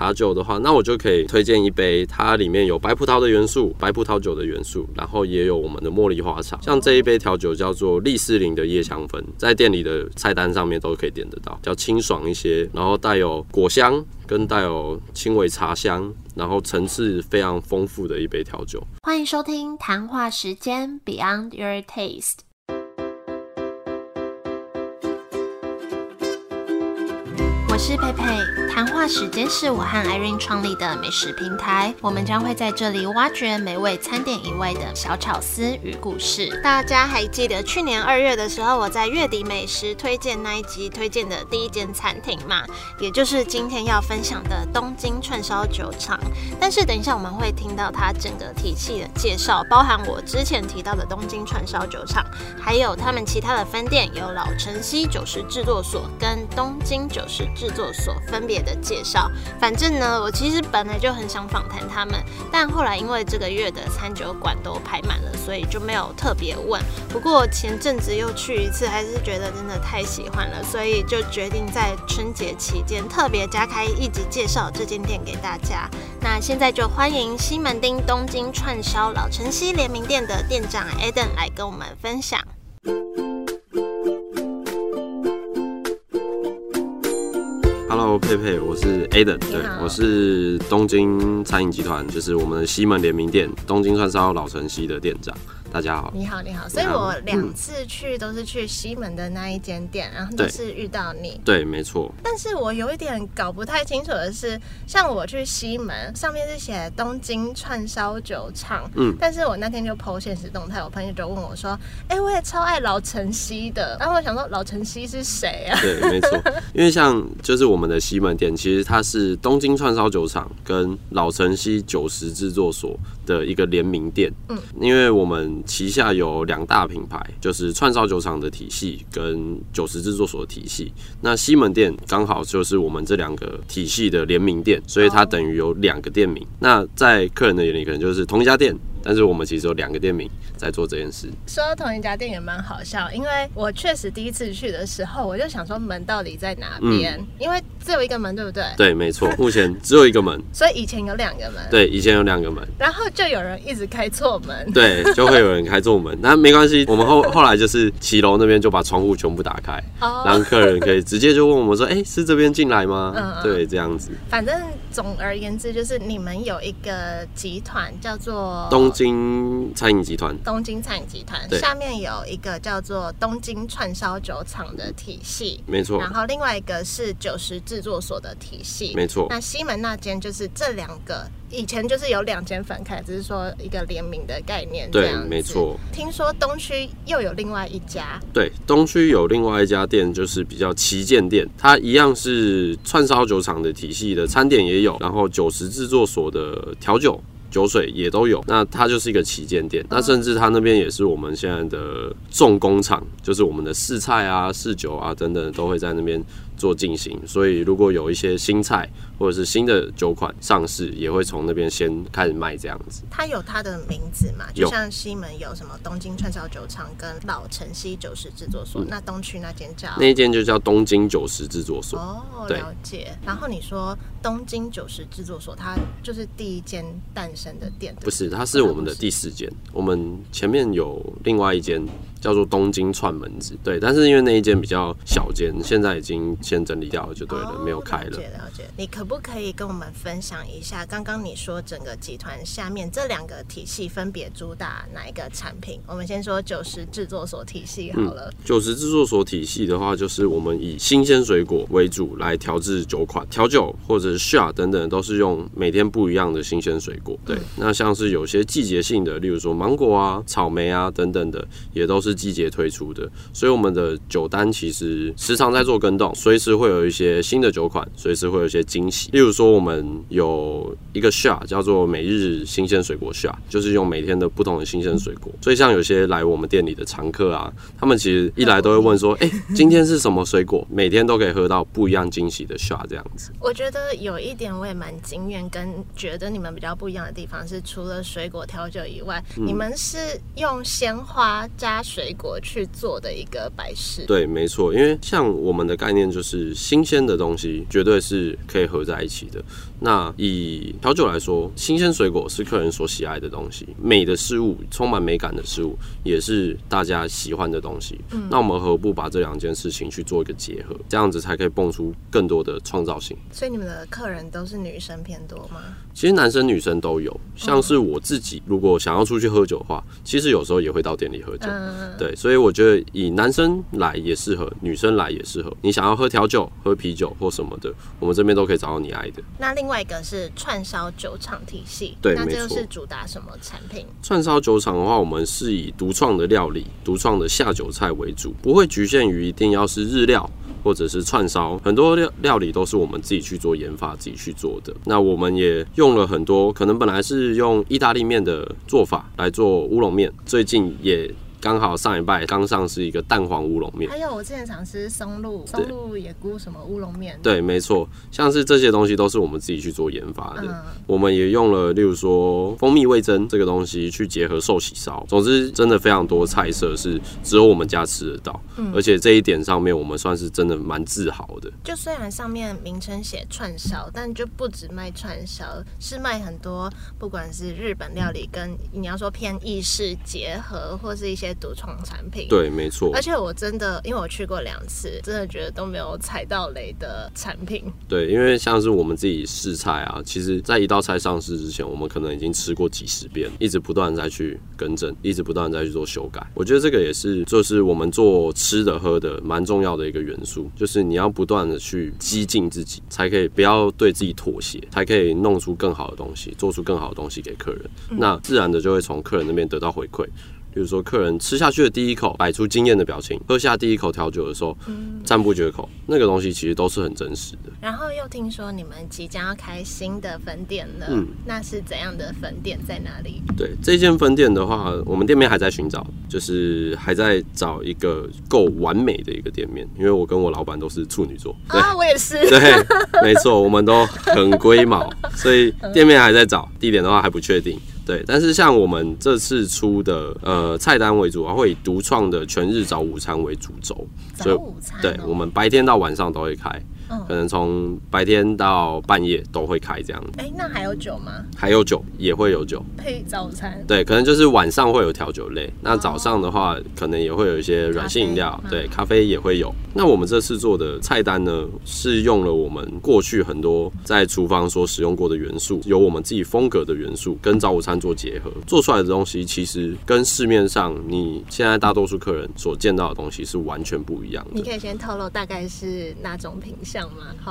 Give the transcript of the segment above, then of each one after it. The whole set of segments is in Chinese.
茶酒的话，那我就可以推荐一杯，它里面有白葡萄的元素，白葡萄酒的元素，然后也有我们的茉莉花茶。像这一杯调酒叫做利斯林的叶香粉，在店里的菜单上面都可以点得到，比较清爽一些，然后带有果香跟带有轻微茶香，然后层次非常丰富的一杯调酒。欢迎收听谈话时间 Beyond Your Taste。我是佩佩，谈话时间是我和 Irene 创立的美食平台，我们将会在这里挖掘美味餐点以外的小巧思与故事。大家还记得去年二月的时候，我在月底美食推荐那一集推荐的第一间餐厅嘛，也就是今天要分享的东京串烧酒厂。但是等一下我们会听到它整个体系的介绍，包含我之前提到的东京串烧酒厂，还有他们其他的分店，有老城西酒食制作所跟东京酒食。制作所分别的介绍，反正呢，我其实本来就很想访谈他们，但后来因为这个月的餐酒馆都排满了，所以就没有特别问。不过前阵子又去一次，还是觉得真的太喜欢了，所以就决定在春节期间特别加开一集介绍这间店给大家。那现在就欢迎西门町东京串烧老城西联名店的店长 Eden 来跟我们分享。Hello，佩佩，我是 Aden，对，我是东京餐饮集团，就是我们的西门联名店东京串烧老城西的店长。大家好，你好，你好。所以我两次去都是去西门的那一间店，然后都是遇到你。对，没错。但是我有一点搞不太清楚的是，像我去西门，上面是写东京串烧酒厂，嗯，但是我那天就 PO 现实动态，我朋友就问我说：“哎，我也超爱老城西的。”然后我想说，老城西是谁啊？对，没错。因为像就是我们的西门店，其实它是东京串烧酒厂跟老城西酒食制作所的一个联名店。嗯，因为我们旗下有两大品牌，就是串烧酒厂的体系跟酒食制作所的体系。那西门店刚好就是我们这两个体系的联名店，所以它等于有两个店名。那在客人的眼里，可能就是同一家店。但是我们其实有两个店名在做这件事。说到同一家店也蛮好笑，因为我确实第一次去的时候，我就想说门到底在哪边？因为只有一个门，对不对？对，没错，目前只有一个门。所以以前有两个门。对，以前有两个门。然后就有人一直开错门。对，就会有人开错门。那没关系，我们后后来就是骑楼那边就把窗户全部打开，让客人可以直接就问我们说：“哎，是这边进来吗？”嗯嗯。对，这样子。反正总而言之，就是你们有一个集团叫做东。京餐饮集团，东京餐饮集团下面有一个叫做东京串烧酒厂的体系，没错。然后另外一个是酒食制作所的体系，没错。那西门那间就是这两个。以前就是有两间分开，只是说一个联名的概念。对，没错。听说东区又有另外一家。对，东区有另外一家店，就是比较旗舰店，它一样是串烧酒厂的体系的餐点也有，然后酒食制作所的调酒酒水也都有。那它就是一个旗舰店，那甚至它那边也是我们现在的重工厂，就是我们的试菜啊、试酒啊等等都会在那边。做进行，所以如果有一些新菜或者是新的酒款上市，也会从那边先开始卖这样子。它有它的名字嘛？就像西门有什么东京串烧酒厂跟老城西酒食制作所，那东区那间叫那间就叫东京酒食制作所。哦，了解。然后你说东京酒食制作所，它就是第一间诞生的店？不是，它是我们的第四间。我们前面有另外一间。叫做东京串门子，对，但是因为那一间比较小间，现在已经先整理掉了，就对了，没有开了。了解了解。你可不可以跟我们分享一下，刚刚你说整个集团下面这两个体系分别主打哪一个产品？我们先说九十制作所体系好了。九十制作所体系的话，就是我们以新鲜水果为主来调制酒款，调酒或者是 shot 等等，都是用每天不一样的新鲜水果。对，那像是有些季节性的，例如说芒果啊、草莓啊等等的，也都是。是季节推出的，所以我们的酒单其实时常在做更动，随时会有一些新的酒款，随时会有一些惊喜。例如说，我们有一个 shot 叫做每日新鲜水果 shot，就是用每天的不同的新鲜水果。所以像有些来我们店里的常客啊，他们其实一来都会问说：“哎，今天是什么水果？”每天都可以喝到不一样惊喜的 shot 这样子。我觉得有一点我也蛮惊艳，跟觉得你们比较不一样的地方是，除了水果调酒以外，你们是用鲜花加水。水果去做的一个摆饰。对，没错，因为像我们的概念就是新鲜的东西绝对是可以合在一起的。那以调酒来说，新鲜水果是客人所喜爱的东西，美的事物，充满美感的事物，也是大家喜欢的东西。嗯，那我们何不把这两件事情去做一个结合，这样子才可以蹦出更多的创造性。所以你们的客人都是女生偏多吗？其实男生女生都有，像是我自己，如果想要出去喝酒的话，其实有时候也会到店里喝酒。对，所以我觉得以男生来也适合，女生来也适合。你想要喝调酒、喝啤酒或什么的，我们这边都可以找到你爱的。那另外一个是串烧酒厂体系，对，那这是主打什么产品？串烧酒厂的话，我们是以独创的料理、独创的下酒菜为主，不会局限于一定要是日料。或者是串烧，很多料料理都是我们自己去做研发、自己去做的。那我们也用了很多，可能本来是用意大利面的做法来做乌龙面，最近也。刚好上一拜刚上是一个蛋黄乌龙面，还有我之前常吃松露松露野菇什么乌龙面，对，没错，像是这些东西都是我们自己去做研发的。我们也用了，例如说蜂蜜味增这个东西去结合寿喜烧，总之真的非常多菜色是只有我们家吃得到，而且这一点上面我们算是真的蛮自豪的。就虽然上面名称写串烧，但就不止卖串烧，是卖很多，不管是日本料理跟你要说偏意式结合，或是一些。独创产品，对，没错。而且我真的，因为我去过两次，真的觉得都没有踩到雷的产品。对，因为像是我们自己试菜啊，其实在一道菜上市之前，我们可能已经吃过几十遍，一直不断再去更正，一直不断再去做修改。我觉得这个也是，就是我们做吃的喝的蛮重要的一个元素，就是你要不断的去激进自己，才可以不要对自己妥协，才可以弄出更好的东西，做出更好的东西给客人。那自然的就会从客人那边得到回馈。比如说，客人吃下去的第一口，摆出惊艳的表情；喝下第一口调酒的时候，赞不绝口。那个东西其实都是很真实的。然后又听说你们即将要开新的分店了，嗯，那是怎样的分店？在哪里？对，这间分店的话，我们店面还在寻找，就是还在找一个够完美的一个店面。因为我跟我老板都是处女座，啊，我也是，对，没错，我们都很龟毛，所以店面还在找，地点的话还不确定。对，但是像我们这次出的呃菜单为主啊，会以独创的全日早午餐为主轴，早午餐，对我们白天到晚上都会开。可能从白天到半夜都会开这样。哎，那还有酒吗？还有酒，也会有酒配早餐。对，可能就是晚上会有调酒类，那早上的话，可能也会有一些软性饮料，对，咖啡也会有。那我们这次做的菜单呢，是用了我们过去很多在厨房所使用过的元素，有我们自己风格的元素，跟早午餐做结合，做出来的东西其实跟市面上你现在大多数客人所见到的东西是完全不一样的。你可以先透露大概是哪种品相？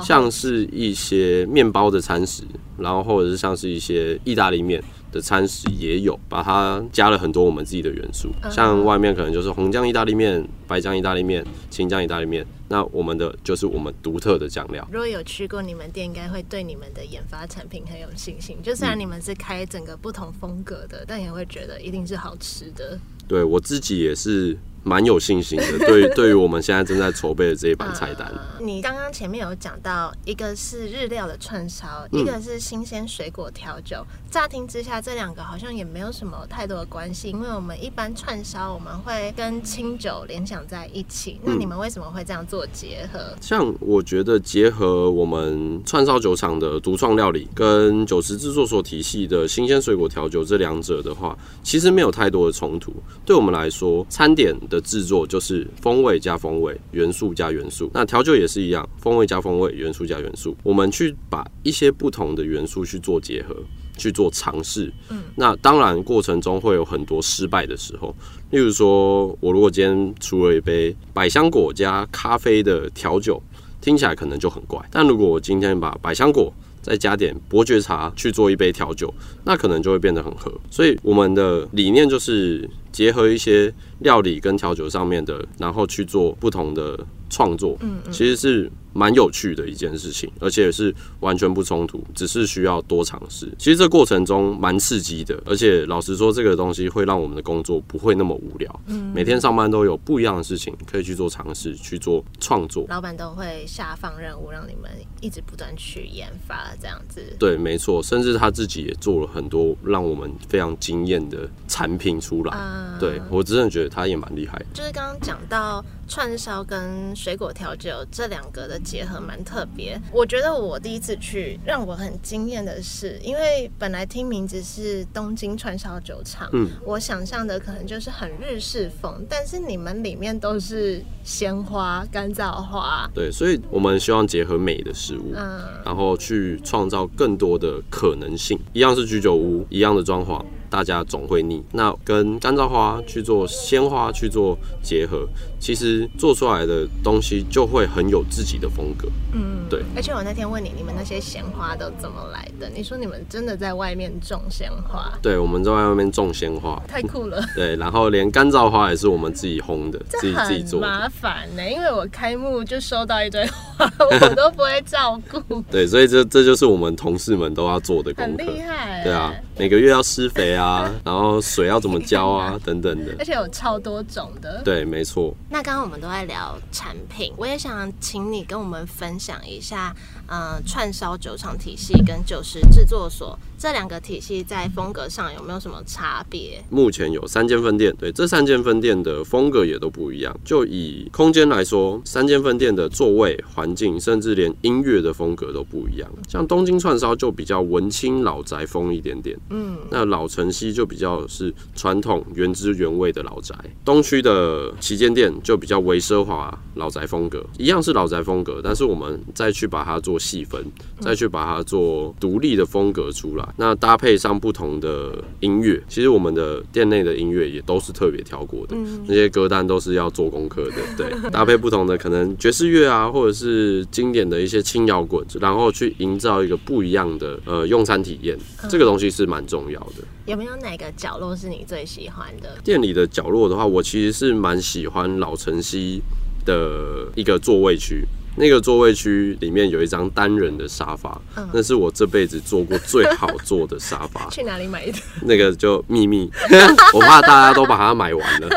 像是一些面包的餐食，然后或者是像是一些意大利面的餐食也有，把它加了很多我们自己的元素。像外面可能就是红酱意大利面、白酱意大利面、青酱意大利面，那我们的就是我们独特的酱料。如果有去过你们店，应该会对你们的研发产品很有信心。就虽然你们是开整个不同风格的，但也会觉得一定是好吃的。对我自己也是。蛮有信心的，对，对于我们现在正在筹备的这一版菜单。你刚刚前面有讲到，一个是日料的串烧，一个是新鲜水果调酒。乍听之下，这两个好像也没有什么太多的关系，因为我们一般串烧我们会跟清酒联想在一起。那你们为什么会这样做结合？像我觉得结合我们串烧酒厂的独创料理跟酒池制作所体系的新鲜水果调酒这两者的话，其实没有太多的冲突。对我们来说，餐点的制作就是风味加风味，元素加元素。那调酒也是一样，风味加风味，元素加元素。我们去把一些不同的元素去做结合，去做尝试。嗯，那当然过程中会有很多失败的时候。例如说，我如果今天出了一杯百香果加咖啡的调酒，听起来可能就很怪。但如果我今天把百香果再加点伯爵茶去做一杯调酒，那可能就会变得很合。所以我们的理念就是结合一些料理跟调酒上面的，然后去做不同的创作。嗯，其实是。蛮有趣的一件事情，而且是完全不冲突，只是需要多尝试。其实这过程中蛮刺激的，而且老实说，这个东西会让我们的工作不会那么无聊。嗯，每天上班都有不一样的事情可以去做尝试，去做创作。老板都会下放任务，让你们一直不断去研发，这样子。对，没错，甚至他自己也做了很多让我们非常惊艳的产品出来。对我真的觉得他，也蛮厉害。就是刚刚讲到串烧跟水果调酒这两个的结合蛮特别。我觉得我第一次去让我很惊艳的是，因为本来听名字是东京串烧酒厂，嗯，我想象的可能就是很日式风，但是你们里面都是鲜花、干燥花，对，所以我们希望结合美的事物，嗯，然后去创造更多的可能性。一样是居酒屋，一样的装潢。大家总会腻，那跟干燥花去做鲜花去做结合，其实做出来的东西就会很有自己的风格。嗯，对。而且我那天问你，你们那些鲜花都怎么来的？你说你们真的在外面种鲜花？对，我们在外面种鲜花，太酷了。对，然后连干燥花也是我们自己烘的，自己自己做。麻烦呢，因为我开幕就收到一堆花，我都不会照顾。对，所以这这就是我们同事们都要做的功课。很厉害。对啊，每个月要施肥啊，然后水要怎么浇啊，等等的，而且有超多种的。对，没错。那刚刚我们都在聊产品，我也想请你跟我们分享一下。呃，串烧酒厂体系跟酒食制作所这两个体系在风格上有没有什么差别？目前有三间分店，对，这三间分店的风格也都不一样。就以空间来说，三间分店的座位、环境，甚至连音乐的风格都不一样。像东京串烧就比较文青老宅风一点点，嗯，那老城西就比较是传统原汁原味的老宅。东区的旗舰店就比较微奢华老宅风格，一样是老宅风格，但是我们再去把它做。细分，再去把它做独立的风格出来，那搭配上不同的音乐，其实我们的店内的音乐也都是特别挑过的，那些歌单都是要做功课的。对，搭配不同的可能爵士乐啊，或者是经典的一些轻摇滚，然后去营造一个不一样的呃用餐体验，这个东西是蛮重要的。有没有哪个角落是你最喜欢的？店里的角落的话，我其实是蛮喜欢老城西的一个座位区。那个座位区里面有一张单人的沙发，那是我这辈子坐过最好坐的沙发。去哪里买的？那个就秘密，我怕大家都把它买完了。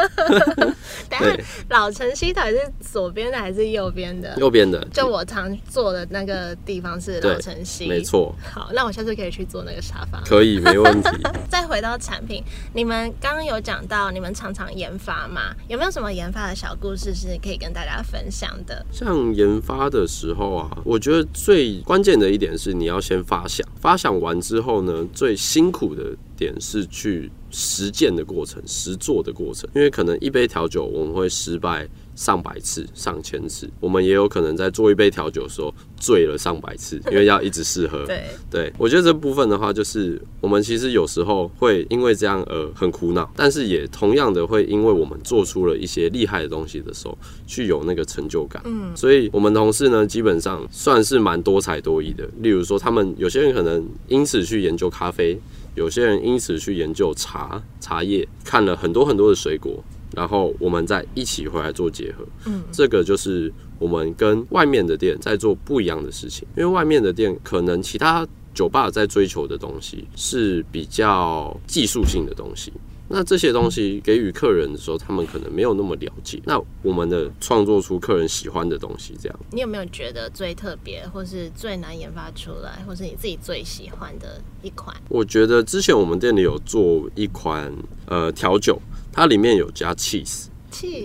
对，老城西台是左边的还是右边的？右边的。就我常坐的那个地方是老城西，没错。好，那我下次可以去坐那个沙发。可以，没问题。再回到产品，你们刚刚有讲到你们常常研发嘛？有没有什么研发的小故事是可以跟大家分享的？像研发。发的时候啊，我觉得最关键的一点是你要先发想，发想完之后呢，最辛苦的点是去实践的过程、实做的过程，因为可能一杯调酒我们会失败。上百次、上千次，我们也有可能在做一杯调酒的时候醉了上百次，因为要一直试喝。对，对我觉得这部分的话，就是我们其实有时候会因为这样而很苦恼，但是也同样的会因为我们做出了一些厉害的东西的时候，去有那个成就感。嗯，所以我们同事呢，基本上算是蛮多才多艺的。例如说，他们有些人可能因此去研究咖啡，有些人因此去研究茶、茶叶，看了很多很多的水果。然后我们再一起回来做结合，嗯，这个就是我们跟外面的店在做不一样的事情，因为外面的店可能其他酒吧在追求的东西是比较技术性的东西。那这些东西给予客人的时候，他们可能没有那么了解。那我们的创作出客人喜欢的东西，这样。你有没有觉得最特别，或是最难研发出来，或是你自己最喜欢的一款？我觉得之前我们店里有做一款呃调酒，它里面有加 cheese。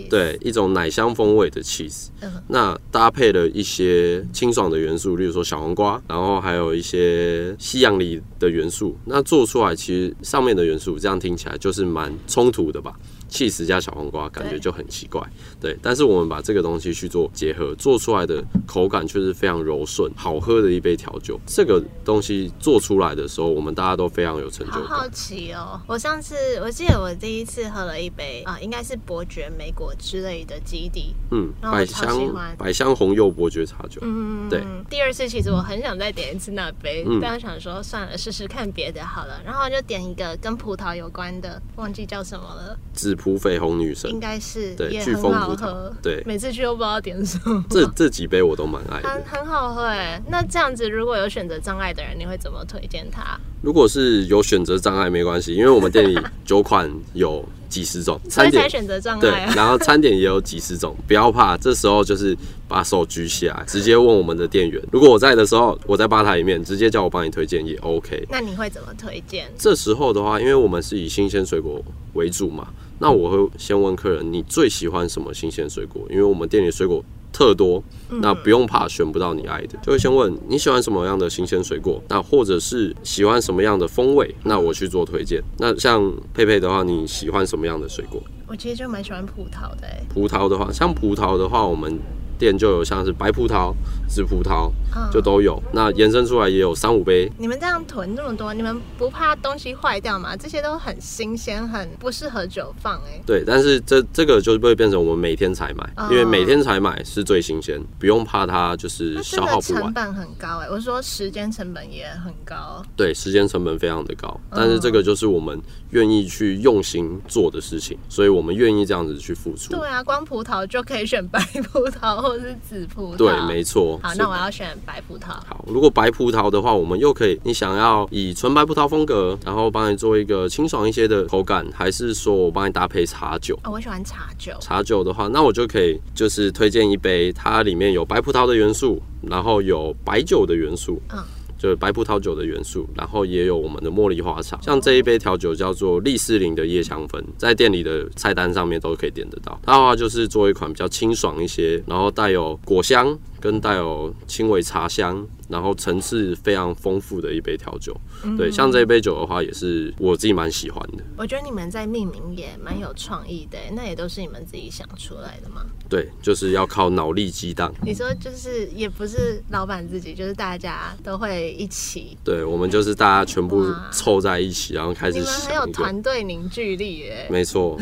对，一种奶香风味的 cheese，那搭配了一些清爽的元素，例如说小黄瓜，然后还有一些西洋梨的元素，那做出来其实上面的元素这样听起来就是蛮冲突的吧。气死加小黄瓜，感觉就很奇怪，对。但是我们把这个东西去做结合，做出来的口感却是非常柔顺、好喝的一杯调酒。这个东西做出来的时候，我们大家都非常有成就感。好奇哦！我上次我记得我第一次喝了一杯啊，应该是伯爵莓果之类的基底，嗯，百香百香红柚伯爵茶酒，嗯，对。第二次其实我很想再点一次那杯，但我想说算了，试试看别的好了。然后就点一个跟葡萄有关的，忘记叫什么了。普绯红女神应该是对，飓风葡萄对，每次去都不知道点什么。这这几杯我都蛮爱的，很很好喝哎。那这样子，如果有选择障碍的人，你会怎么推荐他？如果是有选择障碍没关系，因为我们店里酒款有几十种，餐点选择障碍，对，然后餐点也有几十种，不要怕，这时候就是把手举起来，直接问我们的店员。如果我在的时候，我在吧台里面，直接叫我帮你推荐也 OK。那你会怎么推荐？这时候的话，因为我们是以新鲜水果为主嘛。那我会先问客人，你最喜欢什么新鲜水果？因为我们店里水果特多，那不用怕选不到你爱的，就会先问你喜欢什么样的新鲜水果，那或者是喜欢什么样的风味，那我去做推荐。那像佩佩的话，你喜欢什么样的水果？我其实就蛮喜欢葡萄的哎。葡萄的话，像葡萄的话，我们店就有像是白葡萄、紫葡萄，就都有。那延伸出来也有三五杯。你们这样囤这么多，你们不怕东西坏掉吗？这些都很新鲜，很不适合久放哎。对，但是这这个就会变成我们每天采买，因为每天采买是最新鲜，不用怕它就是消耗不完。成本很高哎，我说时间成本也很高。对，时间成本非常的高，但是这个就是我们愿意去用心做的事情，所以我们愿意这样子去付出。对啊，光葡萄就可以选白葡萄或者是紫葡萄。对，没错。好，那我要选白葡萄。好，如果白葡萄的话，我们又可以，你想要以纯白葡萄风格，然后帮你做一个清爽一些的口感，还是说我帮你搭配茶酒？哦，我喜欢茶酒。茶酒的话，那我就可以就是推荐一杯，它里面有白葡萄的元素，然后有白酒的元素。嗯。就是白葡萄酒的元素，然后也有我们的茉莉花茶。像这一杯调酒叫做利斯林的椰香氛，在店里的菜单上面都可以点得到。它的话就是做一款比较清爽一些，然后带有果香跟带有轻微茶香。然后层次非常丰富的一杯调酒，对，像这一杯酒的话，也是我自己蛮喜欢的。我觉得你们在命名也蛮有创意的，那也都是你们自己想出来的吗？对，就是要靠脑力激荡。你说就是也不是老板自己，就是大家都会一起。对，我们就是大家全部凑在一起，然后开始。你们很有团队凝聚力耶。没错，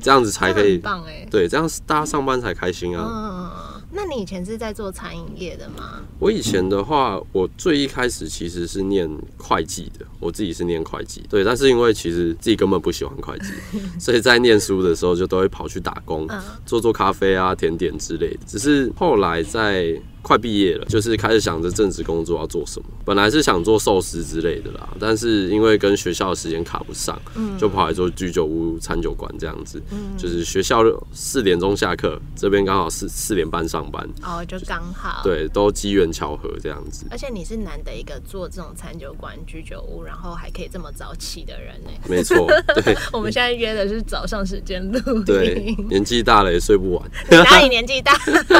这样子才可以。棒哎。对，这样大家上班才开心啊。嗯。那你以前是在做餐饮业的吗？我以前的话，我最一开始其实是念会计的，我自己是念会计，对，但是因为其实自己根本不喜欢会计，所以在念书的时候就都会跑去打工，做做咖啡啊、甜点之类的。只是后来在快毕业了，就是开始想着正职工作要做什么。本来是想做寿司之类的啦，但是因为跟学校的时间卡不上，就跑来做居酒屋、餐酒馆这样子。嗯就是学校四点钟下课，这边刚好四四点半上班，哦，就刚好。对，都机缘巧合这样子。而且你是难得一个做这种餐酒馆、居酒屋，然后还可以这么早起的人呢。没错，对。我们现在约的是早上时间录对，年纪大了也睡不完。哪里年纪大？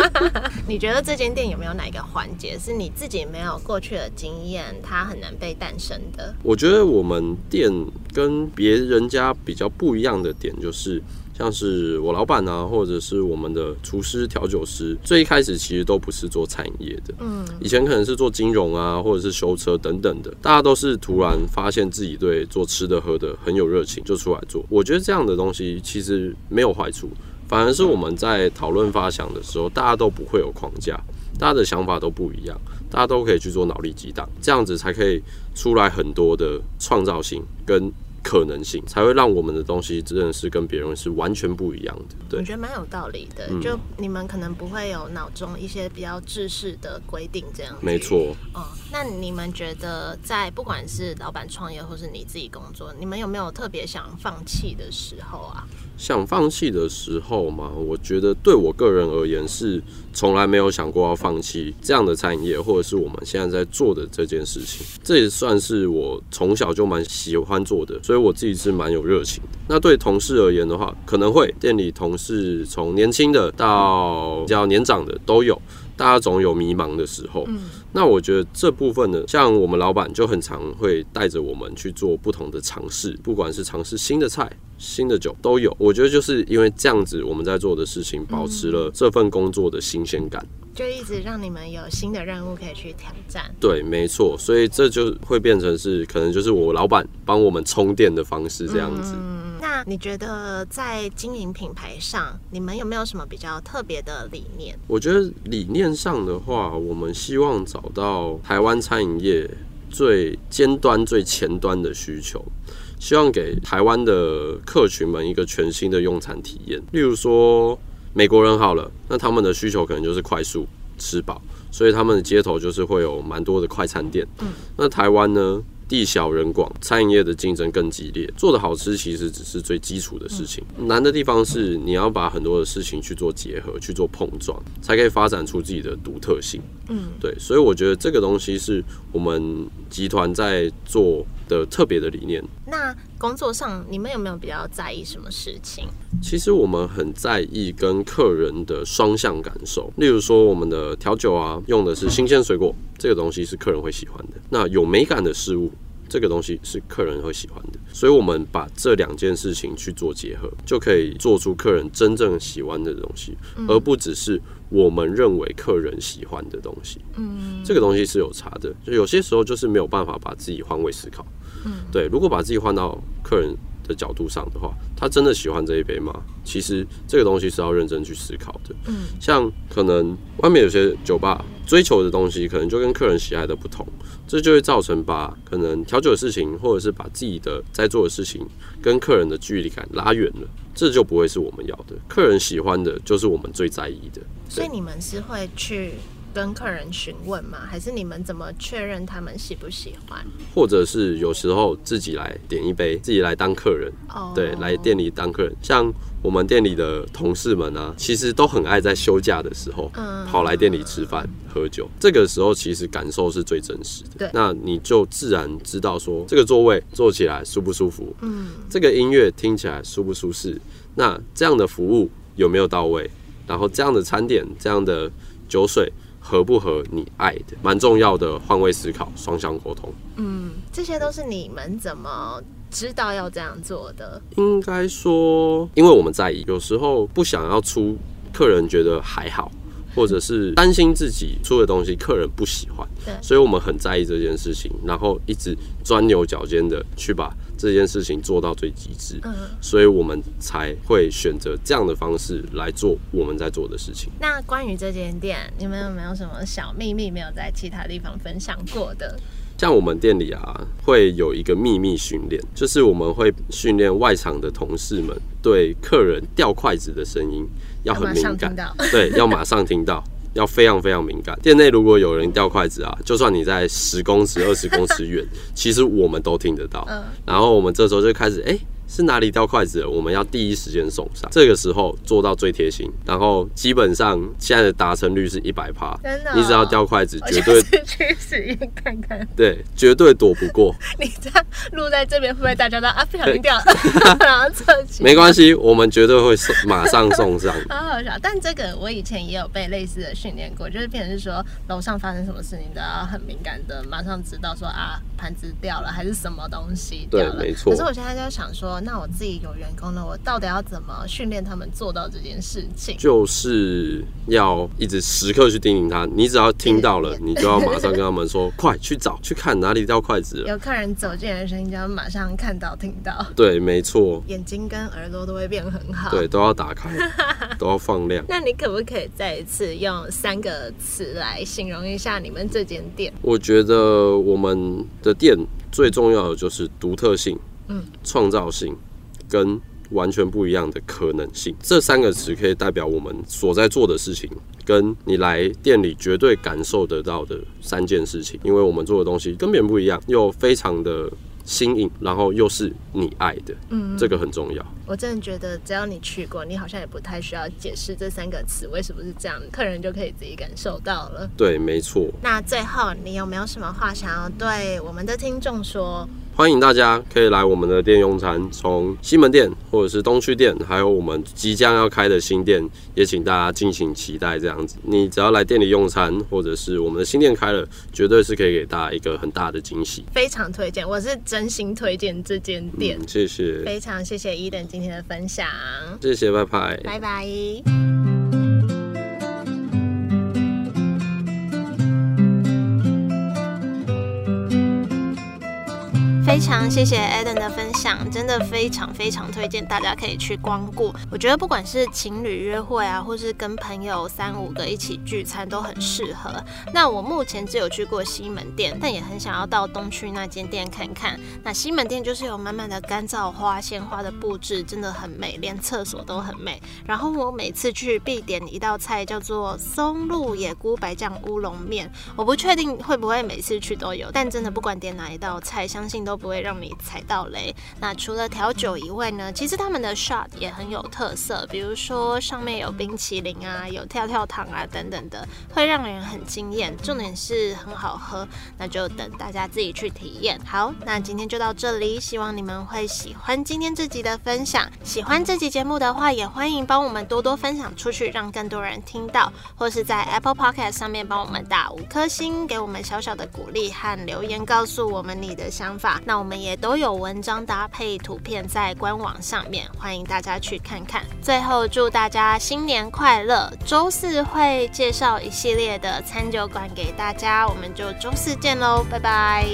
你觉得这间店有没有哪一个？环节是你自己没有过去的经验，它很难被诞生的。我觉得我们店跟别人家比较不一样的点，就是像是我老板啊，或者是我们的厨师、调酒师，最一开始其实都不是做餐饮业的。嗯，以前可能是做金融啊，或者是修车等等的。大家都是突然发现自己对做吃的喝的很有热情，就出来做。我觉得这样的东西其实没有坏处，反而是我们在讨论发想的时候，大家都不会有框架。大家的想法都不一样，大家都可以去做脑力激荡，这样子才可以出来很多的创造性跟可能性，才会让我们的东西真的是跟别人是完全不一样的。对，我觉得蛮有道理的。就你们可能不会有脑中一些比较制式的规定，这样没错。嗯，那你们觉得在不管是老板创业或是你自己工作，你们有没有特别想放弃的时候啊？想放弃的时候嘛，我觉得对我个人而言是从来没有想过要放弃这样的餐饮业，或者是我们现在在做的这件事情。这也算是我从小就蛮喜欢做的，所以我自己是蛮有热情。那对同事而言的话，可能会店里同事从年轻的到比较年长的都有。大家总有迷茫的时候，那我觉得这部分呢，像我们老板就很常会带着我们去做不同的尝试，不管是尝试新的菜、新的酒都有。我觉得就是因为这样子，我们在做的事情保持了这份工作的新鲜感。就一直让你们有新的任务可以去挑战。对，没错，所以这就会变成是可能就是我老板帮我们充电的方式这样子。你觉得在经营品牌上，你们有没有什么比较特别的理念？我觉得理念上的话，我们希望找到台湾餐饮业最尖端、最前端的需求，希望给台湾的客群们一个全新的用餐体验。例如说。美国人好了，那他们的需求可能就是快速吃饱，所以他们的街头就是会有蛮多的快餐店。嗯，那台湾呢，地小人广，餐饮业的竞争更激烈，做的好吃其实只是最基础的事情，难的地方是你要把很多的事情去做结合，去做碰撞，才可以发展出自己的独特性。嗯，对，所以我觉得这个东西是我们集团在做的特别的理念。那工作上你们有没有比较在意什么事情？其实我们很在意跟客人的双向感受，例如说我们的调酒啊，用的是新鲜水果，这个东西是客人会喜欢的。那有美感的事物。这个东西是客人会喜欢的，所以我们把这两件事情去做结合，就可以做出客人真正喜欢的东西，而不只是我们认为客人喜欢的东西。嗯，这个东西是有差的，就有些时候就是没有办法把自己换位思考。嗯，对，如果把自己换到客人。的角度上的话，他真的喜欢这一杯吗？其实这个东西是要认真去思考的。嗯，像可能外面有些酒吧追求的东西，可能就跟客人喜爱的不同，这就会造成把可能调酒的事情，或者是把自己的在做的事情跟客人的距离感拉远了，这就不会是我们要的。客人喜欢的就是我们最在意的。所以你们是会去。跟客人询问吗？还是你们怎么确认他们喜不喜欢？或者是有时候自己来点一杯，自己来当客人。哦，对，来店里当客人。像我们店里的同事们啊，其实都很爱在休假的时候，跑来店里吃饭喝酒。这个时候其实感受是最真实的。对，那你就自然知道说这个座位坐起来舒不舒服。嗯，这个音乐听起来舒不舒适？那这样的服务有没有到位？然后这样的餐点，这样的酒水。合不合你爱的，蛮重要的，换位思考，双向沟通。嗯，这些都是你们怎么知道要这样做的？应该说，因为我们在意，有时候不想要出客人觉得还好。或者是担心自己出的东西客人不喜欢，对，所以我们很在意这件事情，然后一直钻牛角尖的去把这件事情做到最极致，嗯，所以我们才会选择这样的方式来做我们在做的事情。那关于这间店，你们有没有什么小秘密没有在其他地方分享过的？像我们店里啊，会有一个秘密训练，就是我们会训练外场的同事们对客人掉筷子的声音。要很敏感，对，要马上听到，要非常非常敏感。店内如果有人掉筷子啊，就算你在十公尺、二十公尺远，其实我们都听得到。嗯，然后我们这时候就开始，哎。是哪里掉筷子？我们要第一时间送上，这个时候做到最贴心，然后基本上现在的达成率是一百趴。真的，你只要掉筷子，绝对去实验看看。对，绝对躲不过。你这样录在这边，会不会大家都啊不小心掉了？然后侧起。没关系，我们绝对会送，马上送上。好好笑，但这个我以前也有被类似的训练过，就是变成是说楼上发生什么事情都要很敏感的，马上知道说啊盘子掉了还是什么东西掉了。对，没错。可是我现在就想说。那我自己有员工呢，我到底要怎么训练他们做到这件事情？就是要一直时刻去叮咛他，你只要听到了，你就要马上跟他们说，快去找去看哪里掉筷子了。有客人走进来的声音，就要马上看到听到。对，没错，眼睛跟耳朵都会变很好。对，都要打开，都要放亮。那你可不可以再一次用三个词来形容一下你们这间店？我觉得我们的店最重要的就是独特性。嗯，创造性跟完全不一样的可能性，这三个词可以代表我们所在做的事情，跟你来店里绝对感受得到的三件事情。因为我们做的东西跟别人不一样，又非常的新颖，然后又是你爱的，嗯，这个很重要。我真的觉得，只要你去过，你好像也不太需要解释这三个词为什么是这样，客人就可以自己感受到了。对，没错。那最后，你有没有什么话想要对我们的听众说？欢迎大家可以来我们的店用餐，从西门店或者是东区店，还有我们即将要开的新店，也请大家敬请期待。这样子，你只要来店里用餐，或者是我们的新店开了，绝对是可以给大家一个很大的惊喜。非常推荐，我是真心推荐这间店。谢谢，非常谢谢伊登今天的分享。谢谢，拜拜，拜拜。非常谢谢 Eden 的分享，真的非常非常推荐大家可以去光顾。我觉得不管是情侣约会啊，或是跟朋友三五个一起聚餐都很适合。那我目前只有去过西门店，但也很想要到东区那间店看看。那西门店就是有满满的干燥花、鲜花的布置，真的很美，连厕所都很美。然后我每次去必点一道菜叫做松露野菇白酱乌龙面，我不确定会不会每次去都有，但真的不管点哪一道菜，相信都。不会让你踩到雷。那除了调酒以外呢，其实他们的 shot 也很有特色，比如说上面有冰淇淋啊，有跳跳糖啊等等的，会让人很惊艳。重点是很好喝，那就等大家自己去体验。好，那今天就到这里，希望你们会喜欢今天这集的分享。喜欢这集节目的话，也欢迎帮我们多多分享出去，让更多人听到，或是在 Apple Podcast 上面帮我们打五颗星，给我们小小的鼓励和留言，告诉我们你的想法。那我们也都有文章搭配图片在官网上面，欢迎大家去看看。最后祝大家新年快乐！周四会介绍一系列的餐酒馆给大家，我们就周四见喽，拜拜。